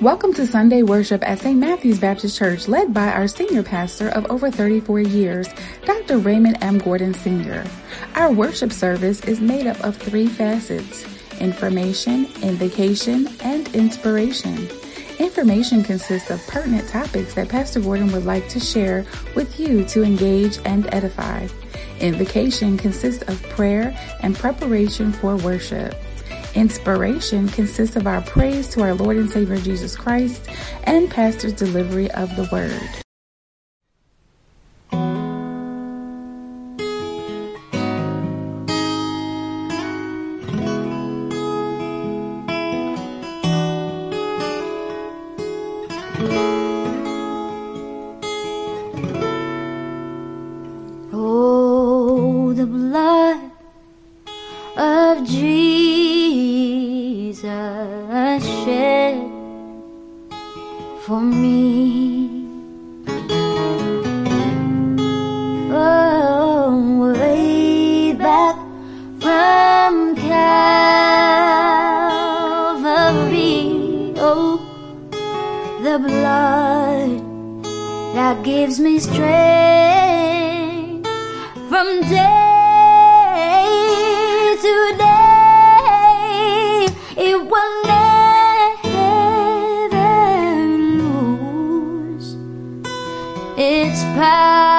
Welcome to Sunday worship at St. Matthew's Baptist Church, led by our senior pastor of over 34 years, Dr. Raymond M. Gordon Sr. Our worship service is made up of three facets information, invocation, and inspiration. Information consists of pertinent topics that Pastor Gordon would like to share with you to engage and edify. Invocation consists of prayer and preparation for worship. Inspiration consists of our praise to our Lord and Savior Jesus Christ and Pastor's delivery of the word. It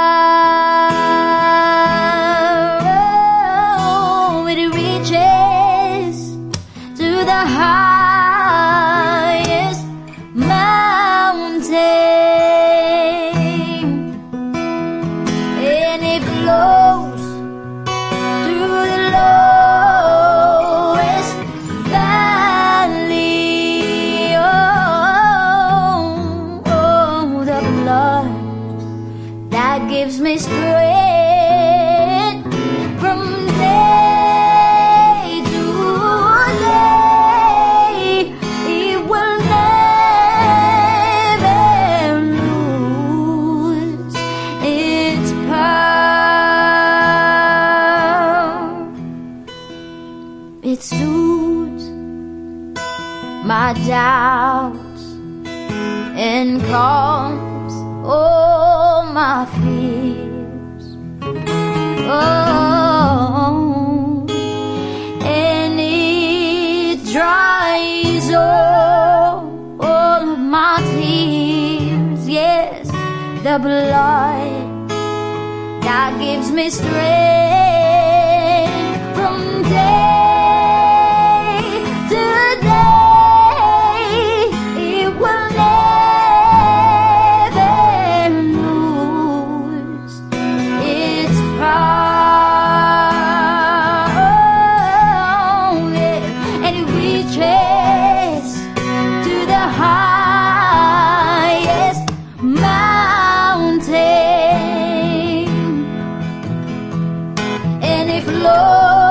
will never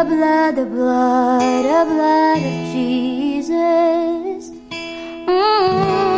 the blood, the blood of Jesus. Mm-hmm.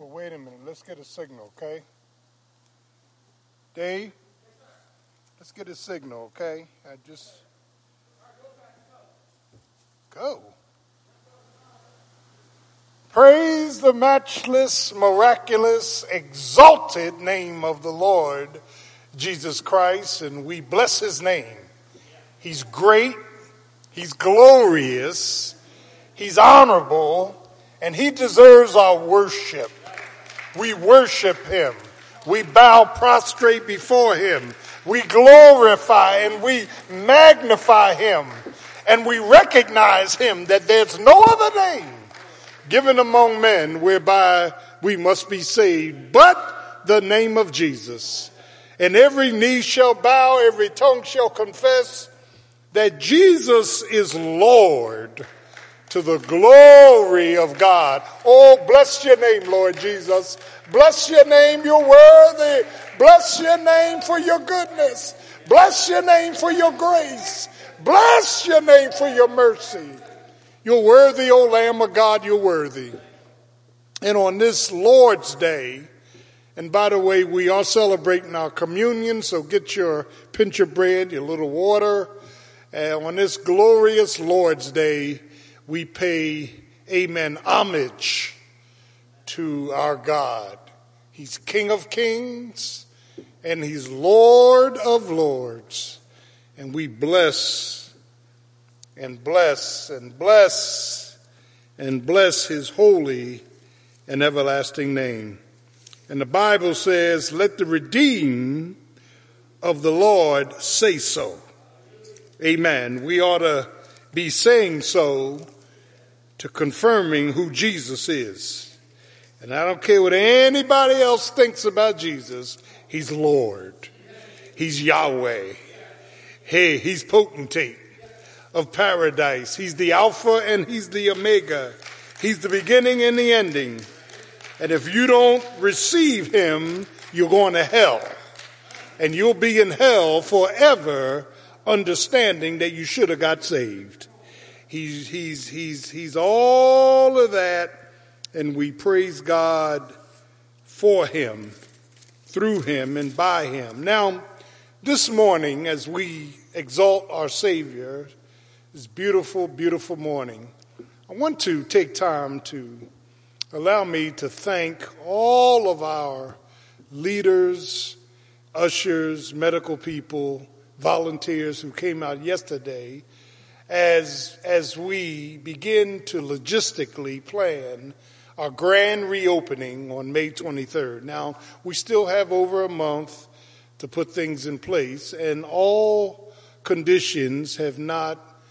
Well, wait a minute. Let's get a signal, okay? Dave, let's get a signal, okay? I just go. Praise the matchless, miraculous, exalted name of the Lord Jesus Christ, and we bless his name. He's great, he's glorious, he's honorable, and he deserves our worship. We worship him. We bow prostrate before him. We glorify and we magnify him. And we recognize him that there's no other name given among men whereby we must be saved but the name of Jesus. And every knee shall bow, every tongue shall confess that Jesus is Lord to the glory of God. Oh, bless your name, Lord Jesus. Bless your name, you're worthy. Bless your name for your goodness. Bless your name for your grace. Bless your name for your mercy. You're worthy, O Lamb of God, you're worthy. And on this Lord's Day, and by the way, we are celebrating our communion, so get your pinch of bread, your little water. And on this glorious Lord's Day, we pay, amen, homage to our God. He's King of kings and He's Lord of lords. And we bless and bless and bless and bless His holy and everlasting name. And the Bible says, let the redeemed of the Lord say so. Amen. We ought to be saying so to confirming who Jesus is. And I don't care what anybody else thinks about Jesus, He's Lord. He's Yahweh. Hey, He's potentate of paradise. He's the Alpha and He's the Omega. He's the beginning and the ending. And if you don't receive Him, you're going to hell. And you'll be in hell forever understanding that you should have got saved. He's, he's, he's, he's all of that, and we praise God for him, through him, and by him. Now, this morning, as we exalt our Savior, this beautiful, beautiful morning, I want to take time to allow me to thank all of our leaders, ushers, medical people, volunteers who came out yesterday as, as we begin to logistically plan our grand reopening on May 23rd. Now, we still have over a month to put things in place, and all conditions have not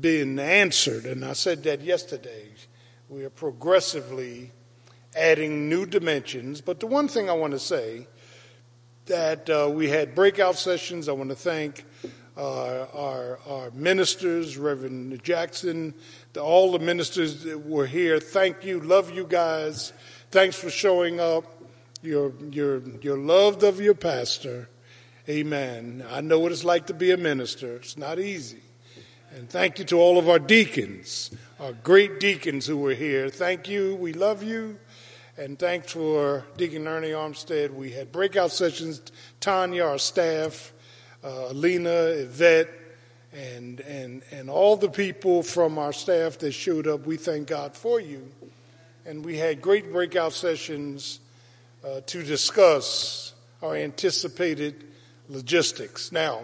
been answered. And I said that yesterday. We are progressively adding new dimensions. But the one thing I want to say that uh, we had breakout sessions. I want to thank uh, our, our ministers, Reverend Jackson, the, all the ministers that were here. Thank you. Love you guys. Thanks for showing up. You're, you're, you're loved of your pastor. Amen. I know what it's like to be a minister. It's not easy. And thank you to all of our deacons, our great deacons who were here. Thank you. We love you. And thanks for Deacon Ernie Armstead. We had breakout sessions. Tanya, our staff, uh, Alina, Yvette, and, and, and all the people from our staff that showed up. We thank God for you. And we had great breakout sessions uh, to discuss our anticipated logistics. Now,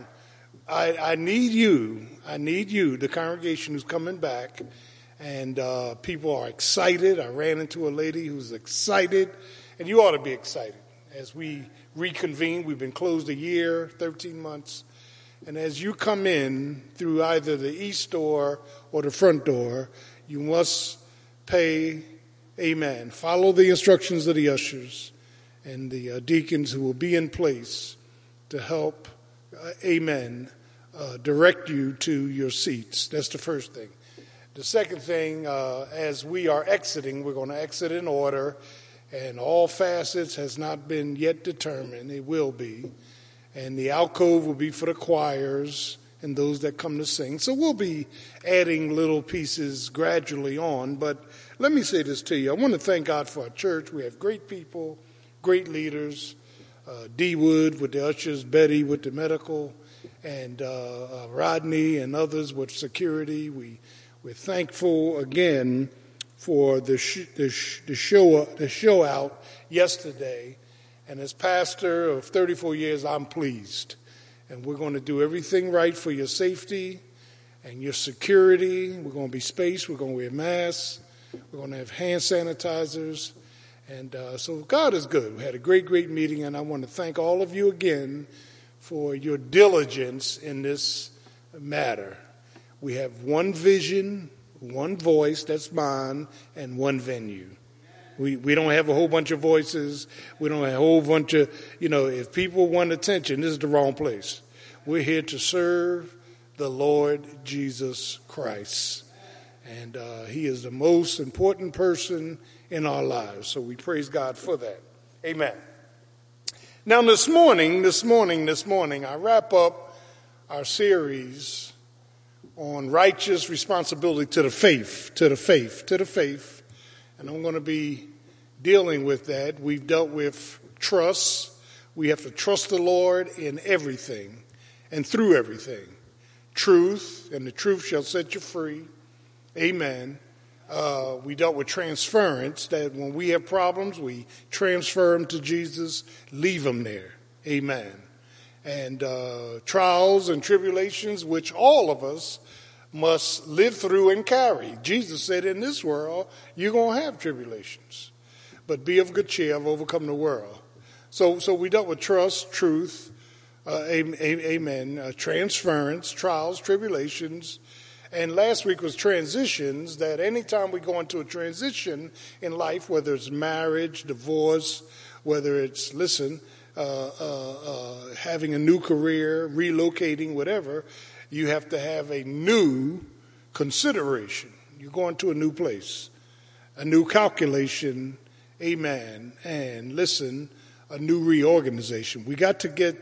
I, I need you, I need you, the congregation who's coming back and uh, people are excited. I ran into a lady who's excited, and you ought to be excited as we reconvene. We've been closed a year, 13 months, and as you come in through either the east door or the front door, you must pay amen. Follow the instructions of the ushers and the uh, deacons who will be in place to help, uh, amen, uh, direct you to your seats. That's the first thing. The second thing, uh, as we are exiting, we're going to exit in order, and all facets has not been yet determined. It will be. And the alcove will be for the choirs and those that come to sing. So we'll be adding little pieces gradually on. But let me say this to you. I want to thank God for our church. We have great people, great leaders. Uh, D. Wood with the ushers, Betty with the medical, and uh, uh, Rodney and others with security. We we're thankful again for the, sh- the, sh- the, show, the show out yesterday. And as pastor of 34 years, I'm pleased. And we're going to do everything right for your safety and your security. We're going to be spaced. We're going to wear masks. We're going to have hand sanitizers. And uh, so God is good. We had a great, great meeting, and I want to thank all of you again for your diligence in this matter. We have one vision, one voice, that's mine, and one venue. We, we don't have a whole bunch of voices. We don't have a whole bunch of, you know, if people want attention, this is the wrong place. We're here to serve the Lord Jesus Christ. And uh, he is the most important person in our lives. So we praise God for that. Amen. Now, this morning, this morning, this morning, I wrap up our series on righteous responsibility to the faith, to the faith, to the faith. And I'm going to be dealing with that. We've dealt with trust. We have to trust the Lord in everything and through everything. Truth, and the truth shall set you free. Amen. Uh, we dealt with transference, that when we have problems, we transfer them to Jesus, leave them there. Amen. And uh, trials and tribulations, which all of us must live through and carry. Jesus said, In this world, you're going to have tribulations, but be of good cheer, I've overcome the world. So, so we dealt with trust, truth, uh, amen, uh, transference, trials, tribulations. And last week was transitions, that anytime we go into a transition in life, whether it's marriage, divorce, whether it's, listen, uh, uh, uh, having a new career, relocating, whatever, you have to have a new consideration. You're going to a new place, a new calculation, amen, and listen, a new reorganization. We got to get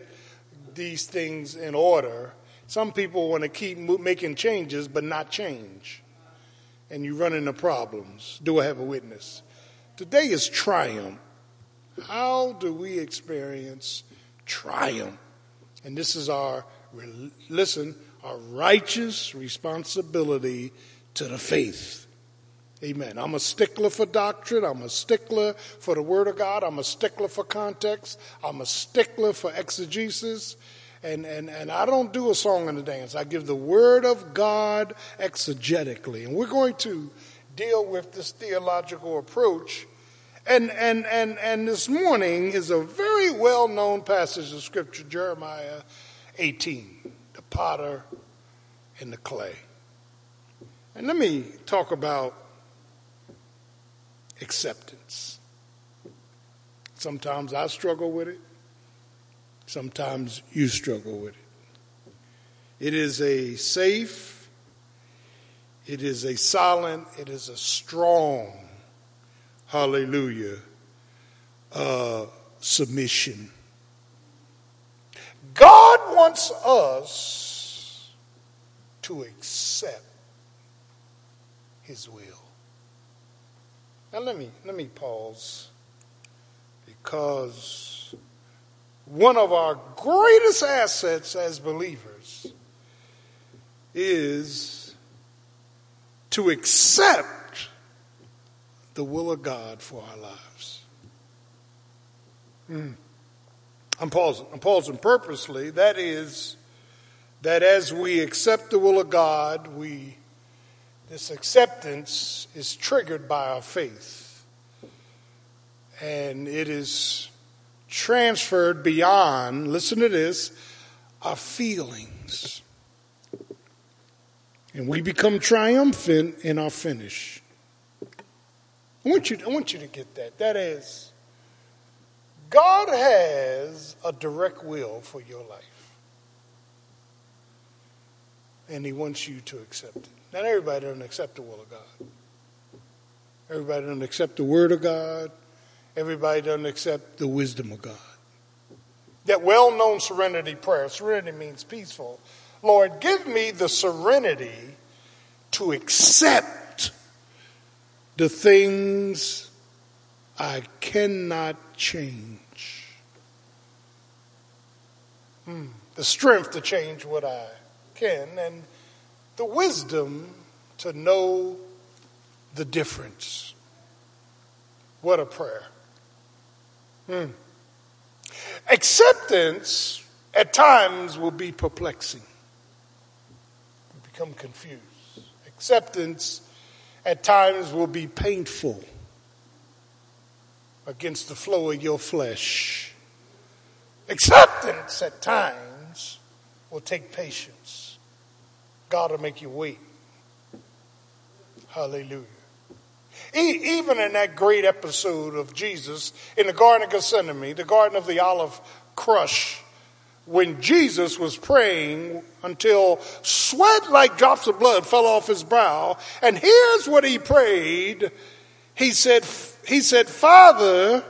these things in order. Some people want to keep making changes but not change. And you run into problems. Do I have a witness? Today is triumph. How do we experience triumph? And this is our, listen, our righteous responsibility to the faith. Amen. I'm a stickler for doctrine. I'm a stickler for the Word of God. I'm a stickler for context. I'm a stickler for exegesis. And, and, and I don't do a song and a dance. I give the Word of God exegetically. And we're going to deal with this theological approach. And, and, and, and this morning is a very well known passage of Scripture, Jeremiah 18, the potter and the clay. And let me talk about acceptance. Sometimes I struggle with it. Sometimes you struggle with it. It is a safe, it is a silent, it is a strong, hallelujah, uh, submission. God wants us to accept His will. Now let me let me pause because one of our greatest assets as believers is to accept the will of God for our lives. Mm. I'm pausing. I'm pausing purposely. That is that as we accept the will of God, we this acceptance is triggered by our faith. And it is transferred beyond, listen to this, our feelings. And we become triumphant in our finish. I want you, I want you to get that. That is, God has a direct will for your life. And He wants you to accept it. Not everybody doesn't accept the will of God. Everybody doesn't accept the word of God. Everybody doesn't accept the wisdom of God. That well known serenity prayer, serenity means peaceful. Lord, give me the serenity to accept the things I cannot change. Hmm. The strength to change what I can. And the wisdom to know the difference. What a prayer. Hmm. Acceptance at times will be perplexing. You become confused. Acceptance at times will be painful against the flow of your flesh. Acceptance at times will take patience. God will make you wait. Hallelujah. E- even in that great episode of Jesus in the Garden of Gethsemane, the Garden of the Olive Crush, when Jesus was praying until sweat like drops of blood fell off his brow. And here's what he prayed. He said, he said, Father,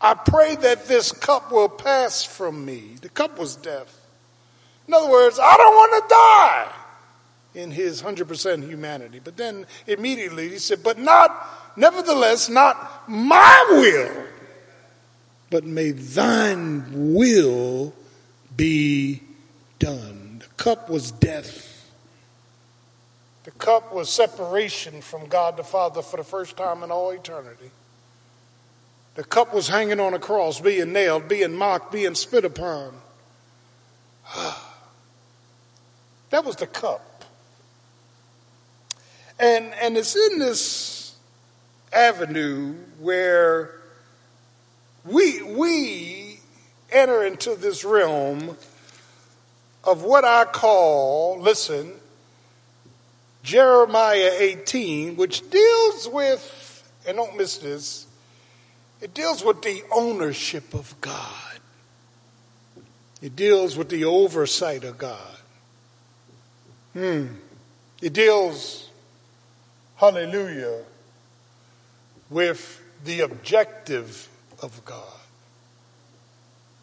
I pray that this cup will pass from me. The cup was death. In other words, I don't want to die in his 100% humanity. But then immediately he said, But not, nevertheless, not my will, but may thine will be done. The cup was death. The cup was separation from God the Father for the first time in all eternity. The cup was hanging on a cross, being nailed, being mocked, being spit upon. that was the cup. And, and it's in this avenue where we, we enter into this realm of what I call, listen, Jeremiah 18, which deals with, and don't miss this, it deals with the ownership of God. It deals with the oversight of God. Hmm. It deals, hallelujah, with the objective of God.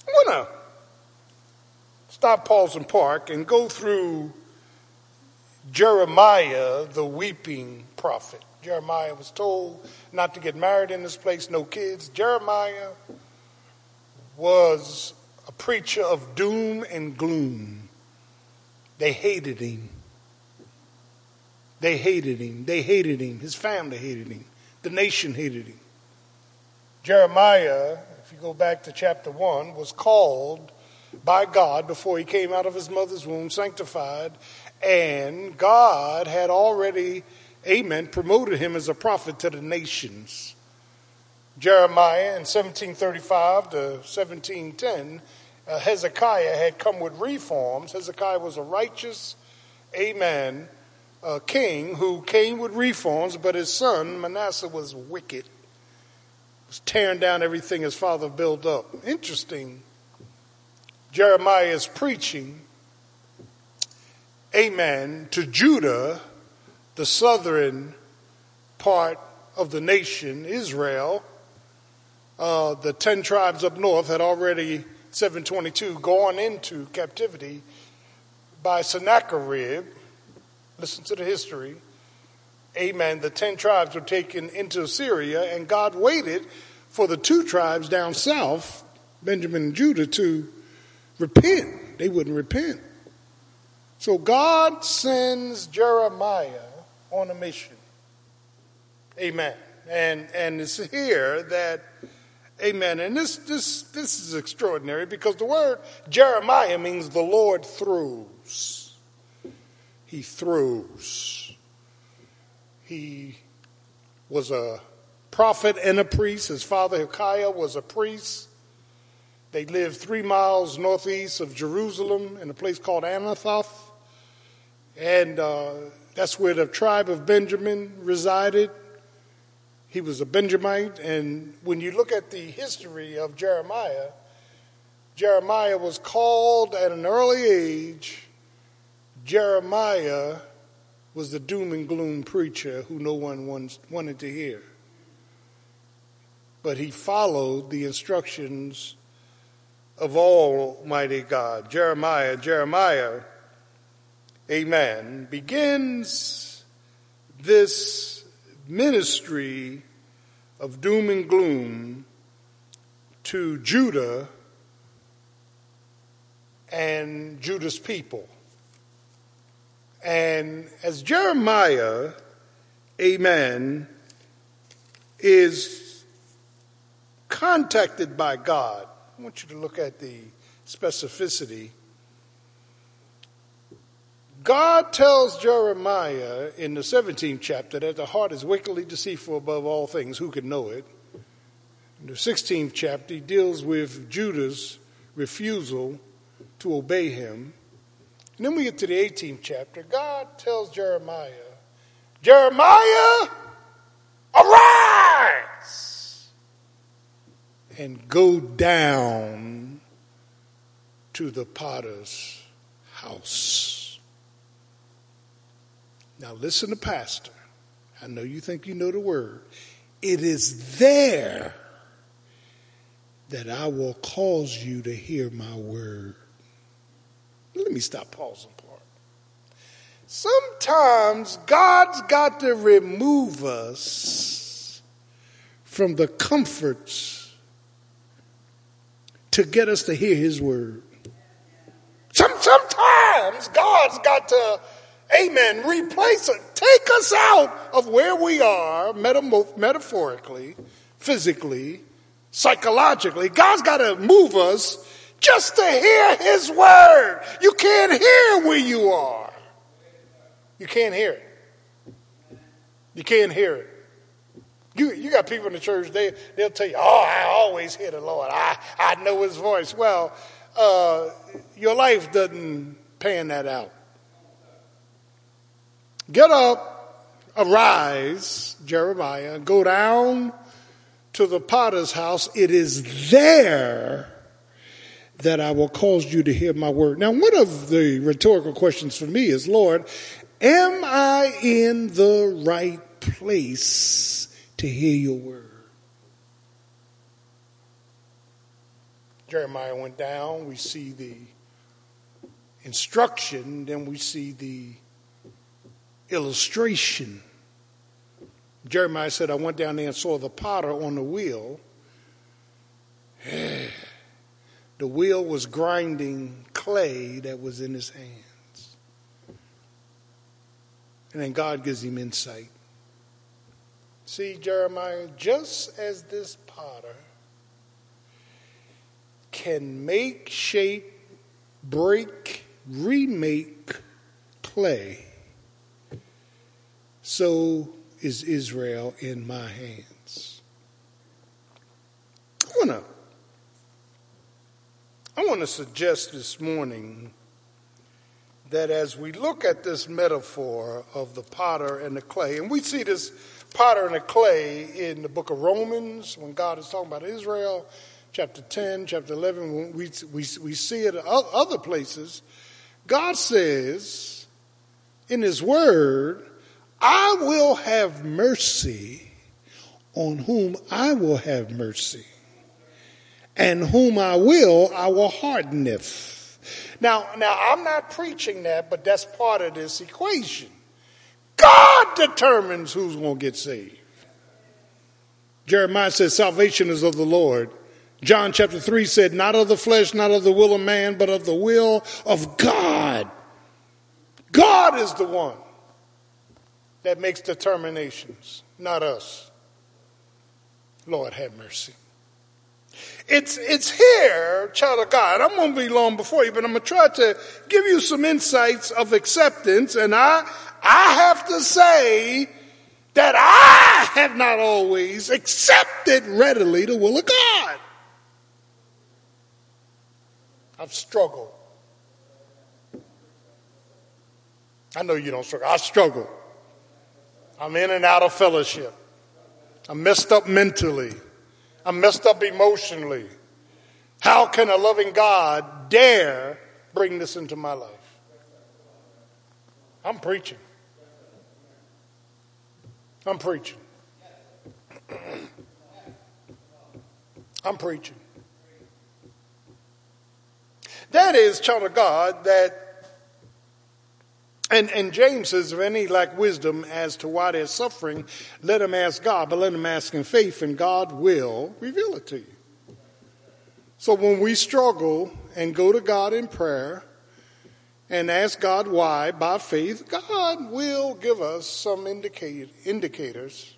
I want to stop, pause, and park and go through Jeremiah, the weeping prophet. Jeremiah was told not to get married in this place, no kids. Jeremiah was a preacher of doom and gloom. They hated him. They hated him. They hated him. His family hated him. The nation hated him. Jeremiah, if you go back to chapter 1, was called by God before he came out of his mother's womb, sanctified, and God had already, amen, promoted him as a prophet to the nations. Jeremiah in 1735 to 1710, uh, Hezekiah had come with reforms. Hezekiah was a righteous, amen, uh, king who came with reforms, but his son Manasseh was wicked was tearing down everything his father built up. Interesting. Jeremiah is preaching, amen, to Judah, the southern part of the nation, Israel. Uh, the ten tribes up north had already, 722, gone into captivity by Sennacherib. Listen to the history amen, the 10 tribes were taken into Syria, and God waited for the two tribes down south, Benjamin and Judah, to repent. They wouldn't repent. So God sends Jeremiah on a mission. Amen. And and it's here that Amen. And this this this is extraordinary because the word Jeremiah means the Lord throws. He throws. He was a prophet and a priest. His father Hilkiah was a priest. They lived three miles northeast of Jerusalem in a place called Anathoth. And uh, that's where the tribe of Benjamin resided. He was a Benjamite. And when you look at the history of Jeremiah, Jeremiah was called at an early age Jeremiah was the doom and gloom preacher who no one wanted to hear. But he followed the instructions of Almighty God. Jeremiah, Jeremiah, amen, begins this ministry of doom and gloom to Judah and Judah's people. And as Jeremiah, amen, is contacted by God, I want you to look at the specificity. God tells Jeremiah in the 17th chapter that the heart is wickedly deceitful above all things. Who can know it? In the 16th chapter, he deals with Judah's refusal to obey him. And then we get to the 18th chapter. God tells Jeremiah, Jeremiah, arise and go down to the potter's house. Now, listen to Pastor. I know you think you know the word. It is there that I will cause you to hear my word. Let me stop pausing part. Sometimes God's got to remove us from the comforts to get us to hear his word. Some, sometimes God's got to, amen, replace it, take us out of where we are, metaphorically, physically, psychologically. God's got to move us just to hear his word. You can't hear where you are. You can't hear it. You can't hear it. You, you got people in the church, they, they'll tell you, oh, I always hear the Lord. I, I know his voice. Well, uh, your life doesn't pan that out. Get up, arise, Jeremiah, go down to the potter's house. It is there that I will cause you to hear my word. Now, one of the rhetorical questions for me is, Lord, am I in the right place to hear your word? Jeremiah went down, we see the instruction, then we see the illustration. Jeremiah said, I went down there and saw the potter on the wheel. The wheel was grinding clay that was in his hands. And then God gives him insight. See, Jeremiah, just as this potter can make, shape, break, remake clay, so is Israel in my hands. I want to I want to suggest this morning that as we look at this metaphor of the potter and the clay, and we see this potter and the clay in the book of Romans when God is talking about Israel, chapter 10, chapter 11, we, we, we see it in other places. God says in His Word, I will have mercy on whom I will have mercy and whom I will, I will hardeneth. Now, now I'm not preaching that, but that's part of this equation. God determines who's going to get saved. Jeremiah says, Salvation is of the Lord. John chapter 3 said, Not of the flesh, not of the will of man, but of the will of God. God is the one that makes determinations, not us. Lord, have mercy. It's, it's here, child of God. I'm going to be long before you, but I'm going to try to give you some insights of acceptance. And I, I have to say that I have not always accepted readily the will of God. I've struggled. I know you don't struggle. I struggle. I'm in and out of fellowship. I'm messed up mentally. I'm messed up emotionally. How can a loving God dare bring this into my life? I'm preaching. I'm preaching. I'm preaching. That is, child of God, that and, and James says, if any lack wisdom as to why they're suffering, let them ask God, but let them ask in faith, and God will reveal it to you. So when we struggle and go to God in prayer and ask God why by faith, God will give us some indicate, indicators,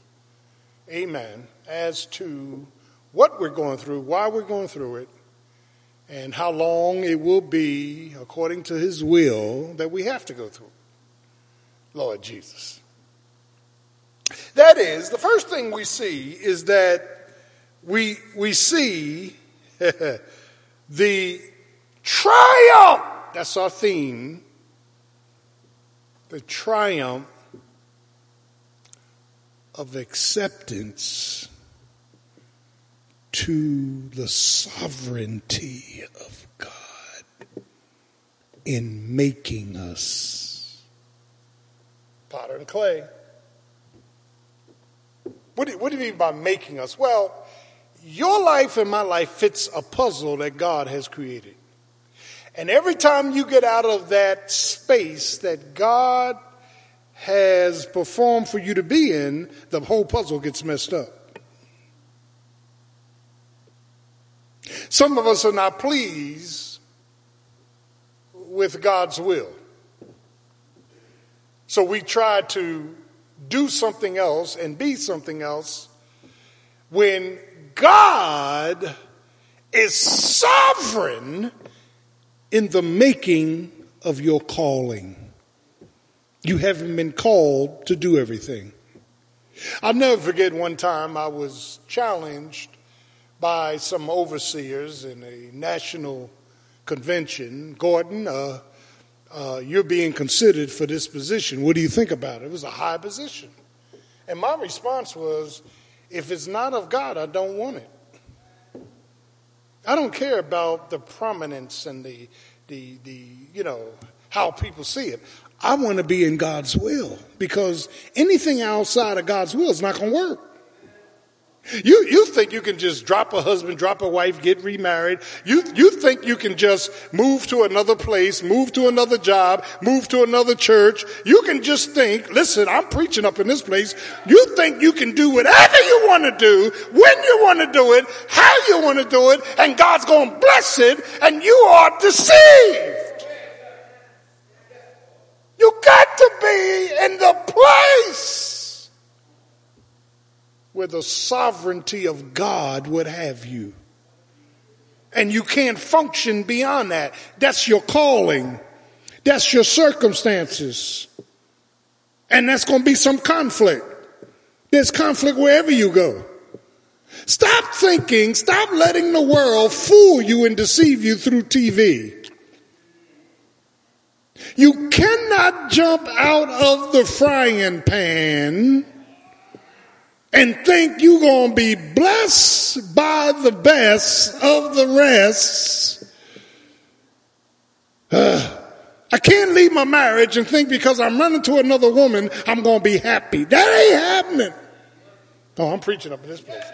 amen, as to what we're going through, why we're going through it, and how long it will be according to His will that we have to go through. Lord Jesus. That is, the first thing we see is that we, we see the triumph, that's our theme, the triumph of acceptance to the sovereignty of God. in making us. Potter and clay. What do, what do you mean by making us? Well, your life and my life fits a puzzle that God has created. And every time you get out of that space that God has performed for you to be in, the whole puzzle gets messed up. Some of us are not pleased with God's will. So we try to do something else and be something else when God is sovereign in the making of your calling. You haven't been called to do everything. I'll never forget one time I was challenged by some overseers in a national convention. Gordon, uh, uh, you're being considered for this position. What do you think about it? It was a high position. And my response was if it's not of God, I don't want it. I don't care about the prominence and the, the, the you know, how people see it. I want to be in God's will because anything outside of God's will is not going to work. You, you think you can just drop a husband, drop a wife, get remarried. You, you think you can just move to another place, move to another job, move to another church. You can just think, listen, I'm preaching up in this place. You think you can do whatever you want to do, when you want to do it, how you want to do it, and God's going to bless it, and you are deceived. You got to be in the place where the sovereignty of God would have you. And you can't function beyond that. That's your calling. That's your circumstances. And that's going to be some conflict. There's conflict wherever you go. Stop thinking, stop letting the world fool you and deceive you through TV. You cannot jump out of the frying pan and think you're going to be blessed by the best of the rest. Uh, I can't leave my marriage and think because I'm running to another woman, I'm going to be happy. That ain't happening. Oh, I'm preaching up in this place.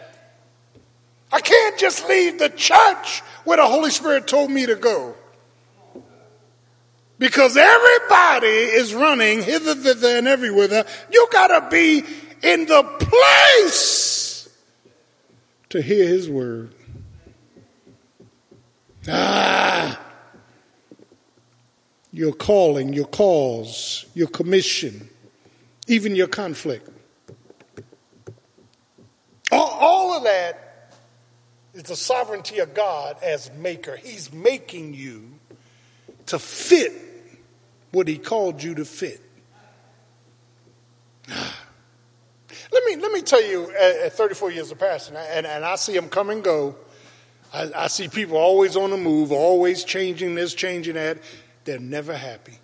I can't just leave the church where the Holy Spirit told me to go. Because everybody is running hither, thither, and everywhere. You gotta be in the place to hear his word. Ah, your calling, your cause, your commission, even your conflict. All, all of that is the sovereignty of God as maker. He's making you to fit what he called you to fit. Let me, let me tell you, at, at 34 years of pastor, and, and I see them come and go. I, I see people always on the move, always changing this, changing that. They're never happy.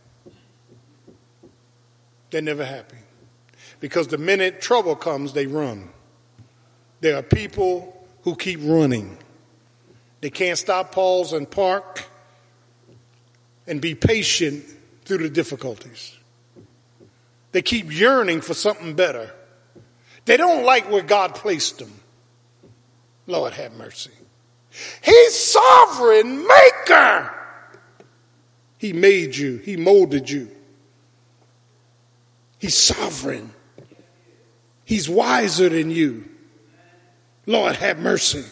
They're never happy. Because the minute trouble comes, they run. There are people who keep running. They can't stop, pause, and park and be patient through the difficulties. They keep yearning for something better. They don't like where God placed them. Lord have mercy. He's sovereign maker. He made you. He molded you. He's sovereign. He's wiser than you. Lord have mercy.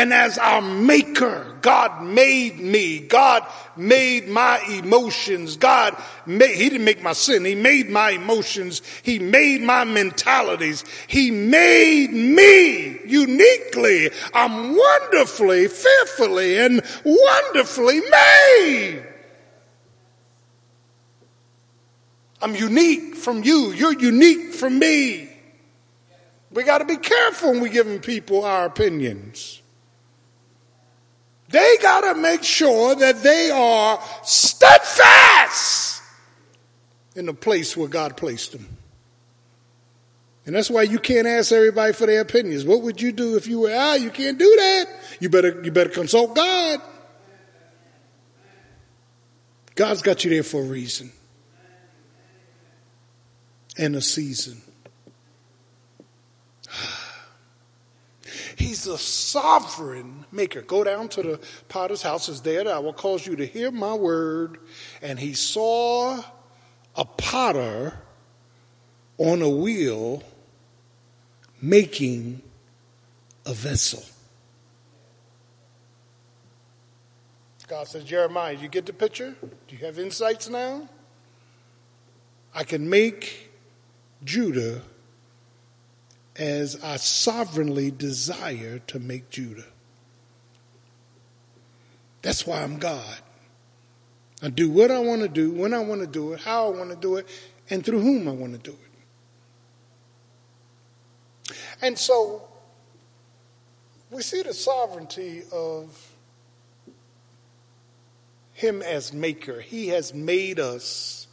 And as our maker, God made me. God made my emotions. God made, He didn't make my sin. He made my emotions. He made my mentalities. He made me uniquely. I'm wonderfully, fearfully, and wonderfully made. I'm unique from you. You're unique from me. We got to be careful when we're giving people our opinions. They got to make sure that they are steadfast in the place where God placed them. And that's why you can't ask everybody for their opinions. What would you do if you were, ah, you can't do that. You better, you better consult God. God's got you there for a reason and a season. He's the sovereign maker. Go down to the potter's house, is there I will cause you to hear my word. And he saw a potter on a wheel making a vessel. God says, Jeremiah, you get the picture? Do you have insights now? I can make Judah as I sovereignly desire to make Judah. That's why I'm God. I do what I want to do, when I want to do it, how I want to do it, and through whom I want to do it. And so we see the sovereignty of him as maker. He has made us.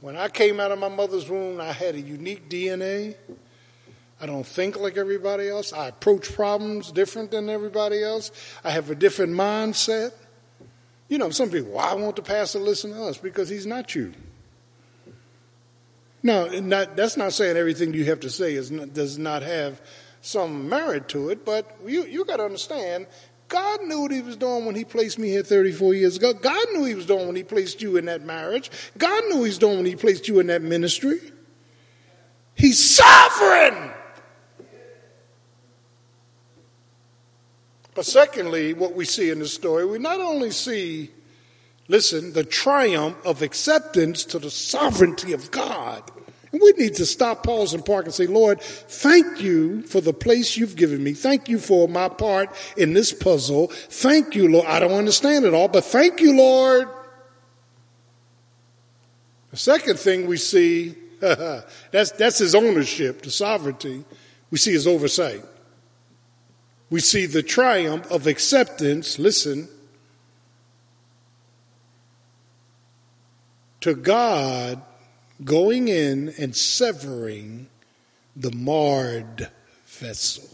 When I came out of my mother's womb, I had a unique DNA. I don't think like everybody else. I approach problems different than everybody else. I have a different mindset. You know, some people, why won't the pastor listen to us? Because he's not you. Now, not, that's not saying everything you have to say is not, does not have some merit to it, but you, you got to understand God knew what he was doing when he placed me here 34 years ago. God knew he was doing when he placed you in that marriage. God knew he was doing when he placed you in that ministry. He's sovereign. But secondly, what we see in this story, we not only see, listen, the triumph of acceptance to the sovereignty of God, and we need to stop, pause, and park and say, Lord, thank you for the place you've given me. Thank you for my part in this puzzle. Thank you, Lord. I don't understand it all, but thank you, Lord. The second thing we see, that's, that's his ownership, the sovereignty. We see his oversight. We see the triumph of acceptance, listen, to God going in and severing the marred vessel.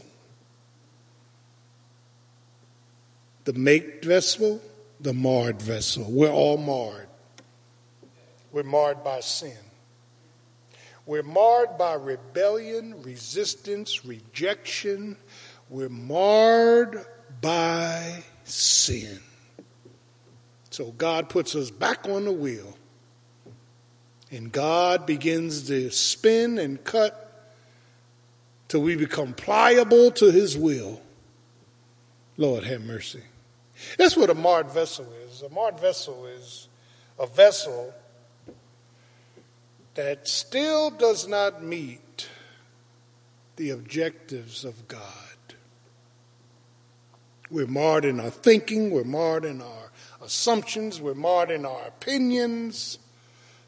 The make vessel, the marred vessel. We're all marred. We're marred by sin. We're marred by rebellion, resistance, rejection. We're marred by sin. So God puts us back on the wheel and God begins to spin and cut till we become pliable to his will. Lord have mercy. That's what a marred vessel is. A marred vessel is a vessel that still does not meet the objectives of God. We're marred in our thinking, we're marred in our assumptions, we're marred in our opinions.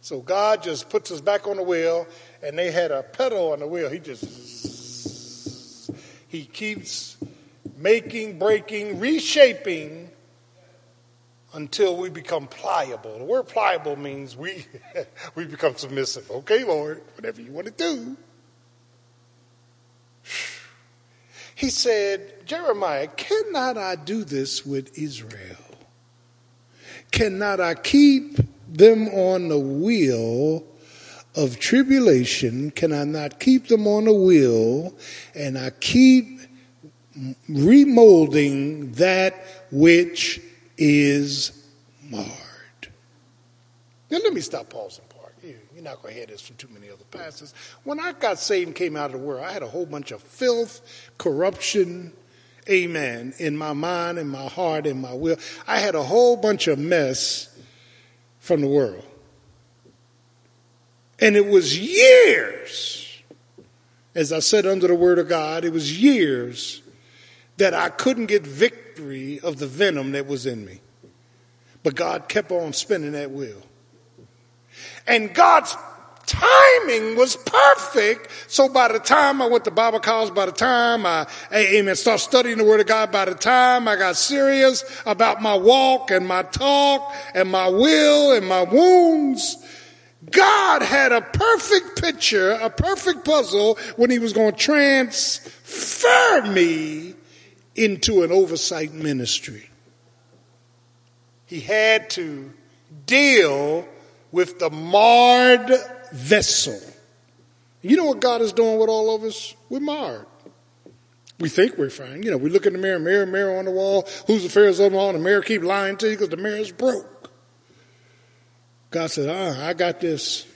So God just puts us back on the wheel, and they had a pedal on the wheel. He just, he keeps making, breaking, reshaping until we become pliable. The word pliable means we, we become submissive. Okay, Lord, whatever you want to do. He said, Jeremiah, cannot I do this with Israel? Cannot I keep them on the wheel of tribulation? Can I not keep them on the wheel and I keep remolding that which is marred? Now, let me stop pausing not going to hear this from too many other pastors. When I got saved and came out of the world, I had a whole bunch of filth, corruption, amen, in my mind, in my heart, in my will. I had a whole bunch of mess from the world. And it was years, as I said under the word of God, it was years that I couldn't get victory of the venom that was in me. But God kept on spinning that wheel. And God's timing was perfect. So by the time I went to Bible college, by the time I, amen, start studying the Word of God, by the time I got serious about my walk and my talk and my will and my wounds, God had a perfect picture, a perfect puzzle when He was going to transfer me into an oversight ministry. He had to deal with the marred vessel. You know what God is doing with all of us? We're marred. We think we're fine. You know, we look in the mirror, mirror, mirror on the wall. Who's the fairest of them all? The mirror keep lying to you because the mirror is broke. God said, ah, I got this.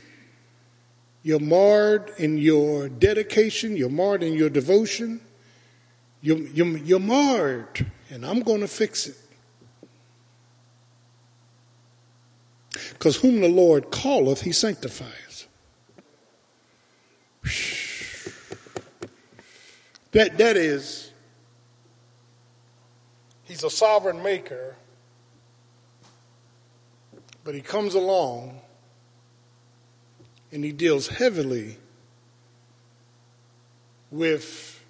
You're marred in your dedication. You're marred in your devotion. You're, you're, you're marred, and I'm going to fix it. Because whom the Lord calleth, he sanctifies. That, that is, he's a sovereign maker, but he comes along and he deals heavily with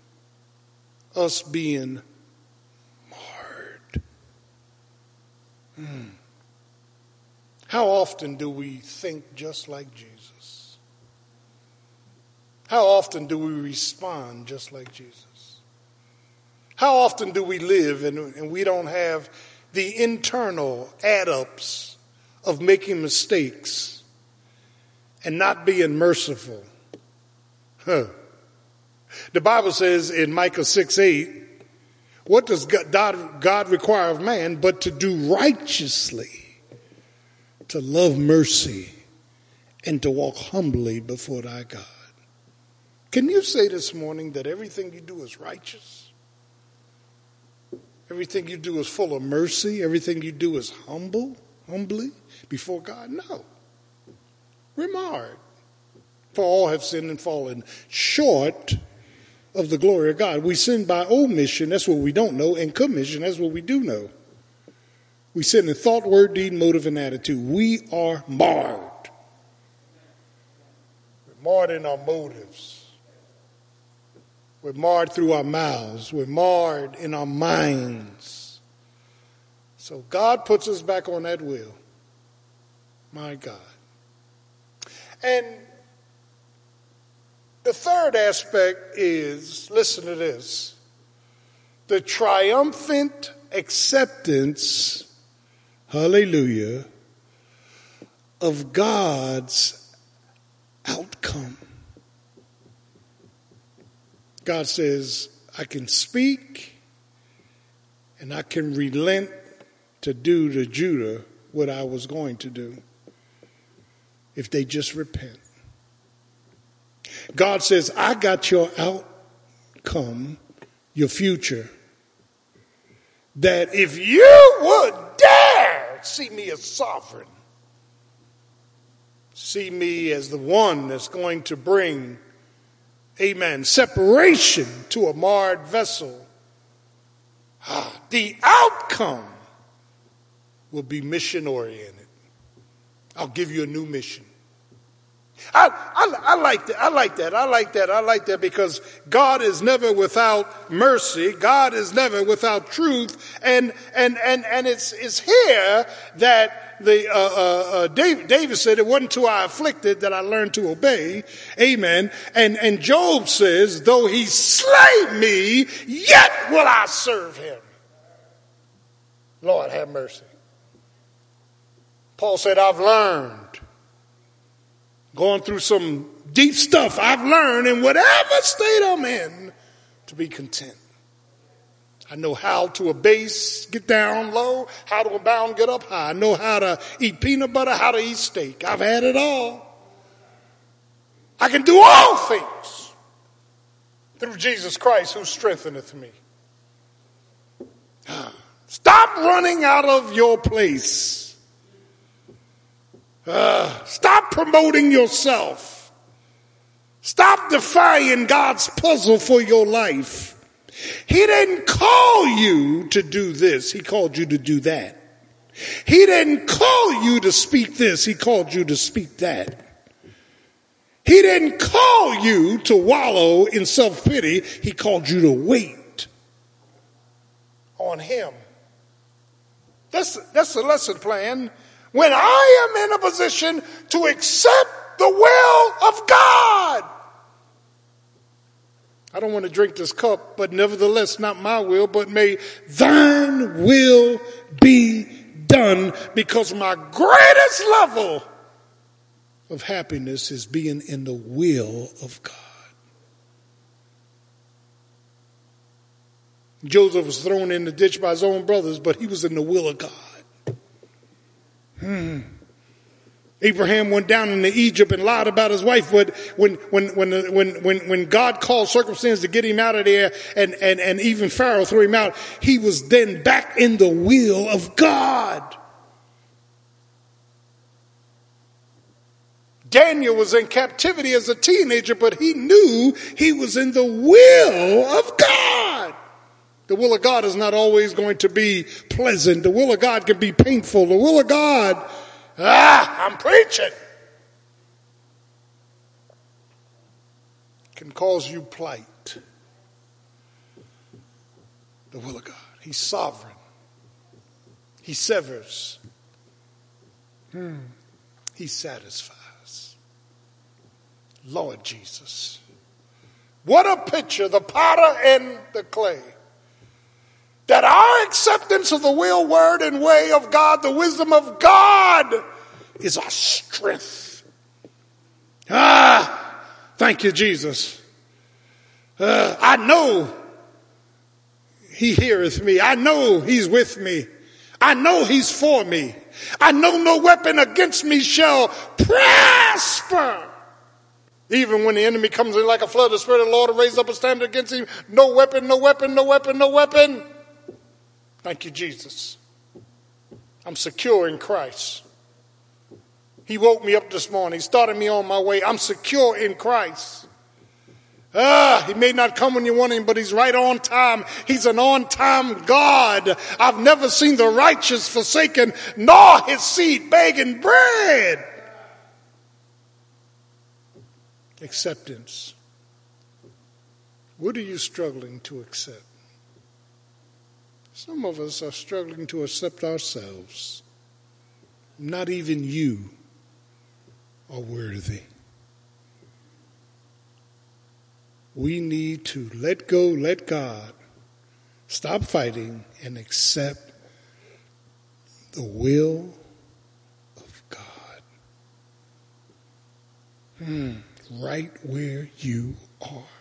us being marred. Hmm. How often do we think just like Jesus? How often do we respond just like Jesus? How often do we live and, and we don't have the internal add ups of making mistakes and not being merciful? Huh. The Bible says in Micah 6 8, what does God, God require of man but to do righteously, to love mercy, and to walk humbly before thy God? Can you say this morning that everything you do is righteous? Everything you do is full of mercy? Everything you do is humble, humbly before God? No. Remark. For all have sinned and fallen short of the glory of God. We sin by omission, that's what we don't know, and commission, that's what we do know. We sin in thought, word, deed, motive, and attitude. We are marred. We're marred in our motives. We're marred through our mouths. We're marred in our minds. So God puts us back on that wheel. My God. And the third aspect is listen to this the triumphant acceptance, hallelujah, of God's outcome. God says, I can speak and I can relent to do to Judah what I was going to do if they just repent. God says, I got your outcome, your future. That if you would dare see me as sovereign, see me as the one that's going to bring, amen, separation to a marred vessel, ah, the outcome will be mission oriented. I'll give you a new mission. I, I, I, like that. I like that. I like that. I like that because God is never without mercy. God is never without truth. And, and, and, and it's, it's here that the, uh, uh, uh, David, David said, it wasn't till I afflicted that I learned to obey. Amen. And, and Job says, though he slay me, yet will I serve him. Lord have mercy. Paul said, I've learned going through some deep stuff, I've learned in whatever state I'm in to be content. I know how to abase, get down low, how to abound, get up high. I know how to eat peanut butter, how to eat steak. I've had it all. I can do all things through Jesus Christ who strengtheneth me. Stop running out of your place. Stop promoting yourself. Stop defying God's puzzle for your life. He didn't call you to do this. He called you to do that. He didn't call you to speak this. He called you to speak that. He didn't call you to wallow in self pity. He called you to wait on Him. That's, that's the lesson plan when I am in a position to accept the will of God. I don't want to drink this cup, but nevertheless, not my will, but may thine will be done because my greatest level of happiness is being in the will of God. Joseph was thrown in the ditch by his own brothers, but he was in the will of God. Hmm. Abraham went down into Egypt and lied about his wife, when, when, when, when, when, when God called circumstance to get him out of there and, and, and even Pharaoh threw him out, he was then back in the will of God. Daniel was in captivity as a teenager, but he knew he was in the will of God. The will of God is not always going to be pleasant. The will of God can be painful. The will of God, ah, I'm preaching, can cause you plight. The will of God. He's sovereign. He severs. Hmm. He satisfies. Lord Jesus. What a picture, the potter and the clay that our acceptance of the will, word, and way of God, the wisdom of God, is our strength. Ah, thank you, Jesus. Uh, I know He heareth me. I know He's with me. I know He's for me. I know no weapon against me shall prosper. Even when the enemy comes in like a flood, the Spirit of the Lord will raise up a standard against him. No weapon, no weapon, no weapon, no weapon. Thank you, Jesus. I'm secure in Christ. He woke me up this morning. He started me on my way. I'm secure in Christ. Ah, he may not come when you want him, but he's right on time. He's an on time God. I've never seen the righteous forsaken, nor his seed begging bread. Acceptance. What are you struggling to accept? Some of us are struggling to accept ourselves. Not even you are worthy. We need to let go, let God, stop fighting, and accept the will of God. Hmm, right where you are.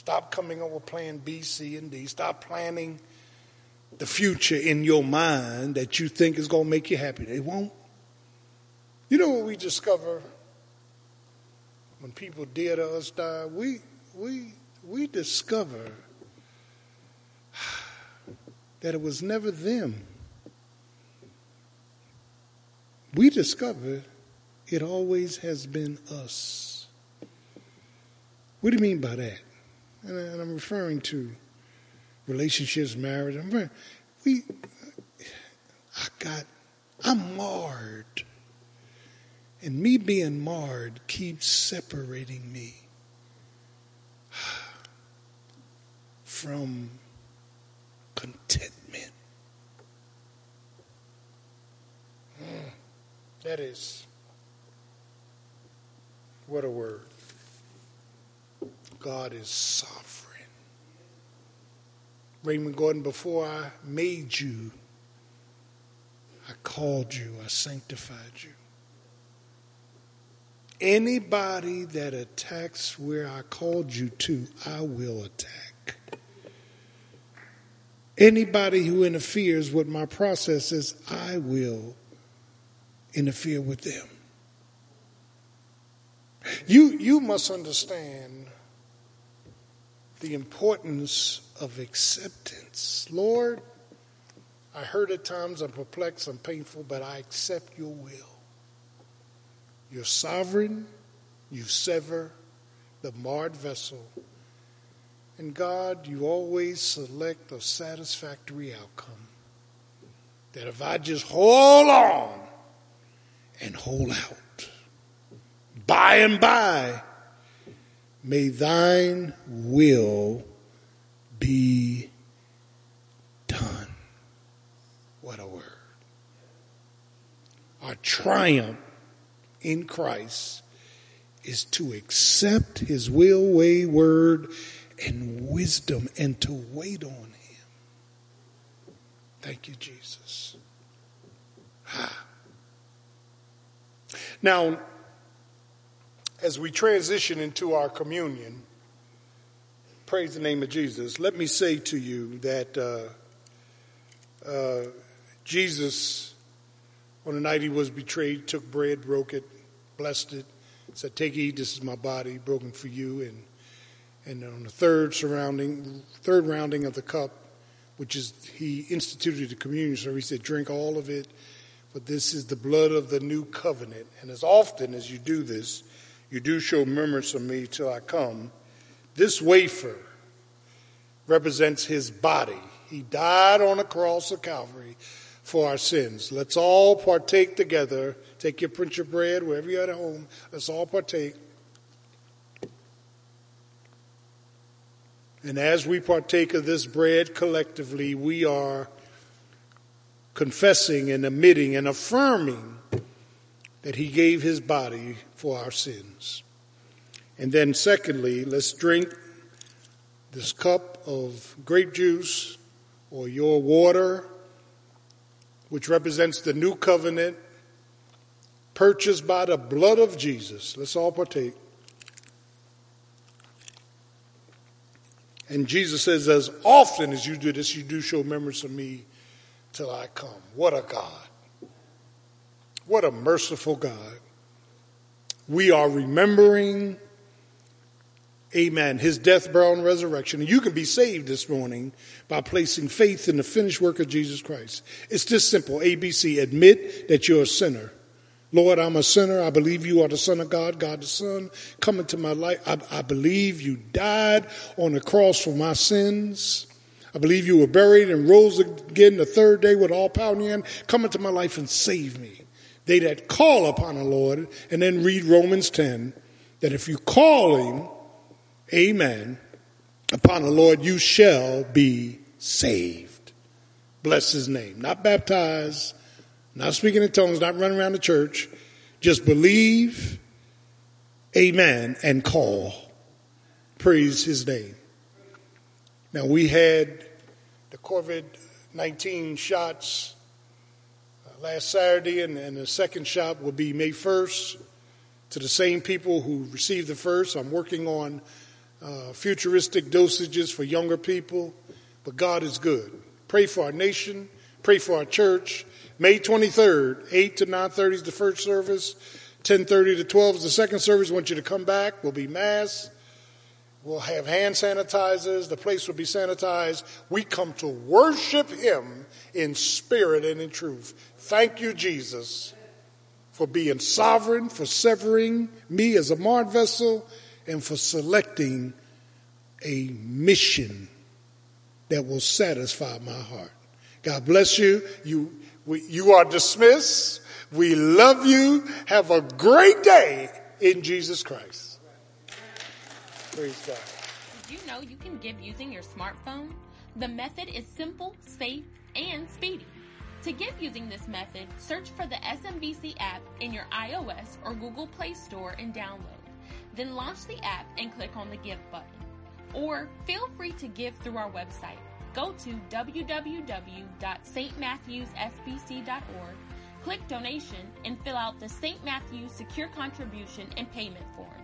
Stop coming up with plan B, C, and D. Stop planning the future in your mind that you think is going to make you happy. It won't. You know what we discover when people dear to us die? We, we, we discover that it was never them. We discover it always has been us. What do you mean by that? And I'm referring to relationships, marriage. I'm very, we, I got, I'm marred. And me being marred keeps separating me from contentment. Hmm. That is, what a word. God is sovereign. Raymond Gordon, before I made you, I called you, I sanctified you. Anybody that attacks where I called you to, I will attack. Anybody who interferes with my processes, I will interfere with them. You, you must understand the importance of acceptance. Lord, I hurt at times, I'm perplexed, I'm painful, but I accept your will. You're sovereign, you sever the marred vessel. And God, you always select a satisfactory outcome. That if I just hold on and hold out, by and by, May thine will be done. What a word. Our triumph in Christ is to accept his will, way, word, and wisdom and to wait on him. Thank you, Jesus. Now, as we transition into our communion, praise the name of Jesus, let me say to you that uh, uh, Jesus, on the night he was betrayed, took bread, broke it, blessed it, said, Take, eat, this is my body broken for you. And, and on the third surrounding, third rounding of the cup, which is, he instituted the communion so he said, Drink all of it but this is the blood of the new covenant. And as often as you do this, you do show remembrance of me till I come. This wafer represents his body. He died on the cross of Calvary for our sins. Let's all partake together. Take your pinch of bread wherever you're at home. Let's all partake. And as we partake of this bread collectively, we are confessing and admitting and affirming that he gave his body for our sins. And then, secondly, let's drink this cup of grape juice or your water, which represents the new covenant purchased by the blood of Jesus. Let's all partake. And Jesus says, as often as you do this, you do show memories of me till I come. What a God. What a merciful God. We are remembering, amen, his death, burial, and resurrection. And you can be saved this morning by placing faith in the finished work of Jesus Christ. It's this simple ABC. Admit that you're a sinner. Lord, I'm a sinner. I believe you are the Son of God, God the Son. Come into my life. I, I believe you died on the cross for my sins. I believe you were buried and rose again the third day with all power in your hand. Come into my life and save me. They that call upon the Lord, and then read Romans 10, that if you call him, amen, upon the Lord, you shall be saved. Bless his name. Not baptized, not speaking in tongues, not running around the church. Just believe, amen, and call. Praise his name. Now, we had the COVID 19 shots last Saturday, and, and, the second shot will be May 1st to the same people who received the first. I'm working on uh, futuristic dosages for younger people, but God is good. Pray for our nation, pray for our church. May 23rd, 8 to 9.30 is the first service. 10.30 to 12 is the second service. I want you to come back. We'll be mass. We'll have hand sanitizers. The place will be sanitized. We come to worship Him in spirit and in truth. Thank you, Jesus, for being sovereign, for severing me as a marred vessel, and for selecting a mission that will satisfy my heart. God bless you. You, we, you are dismissed. We love you. Have a great day in Jesus Christ. Praise God. Did you know you can give using your smartphone? The method is simple, safe, and speedy. To give using this method, search for the SMBC app in your iOS or Google Play Store and download. Then launch the app and click on the Give button. Or feel free to give through our website. Go to www.stmatthewsfbc.org, click Donation, and fill out the St. Matthews Secure Contribution and Payment form.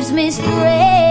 Gives me strength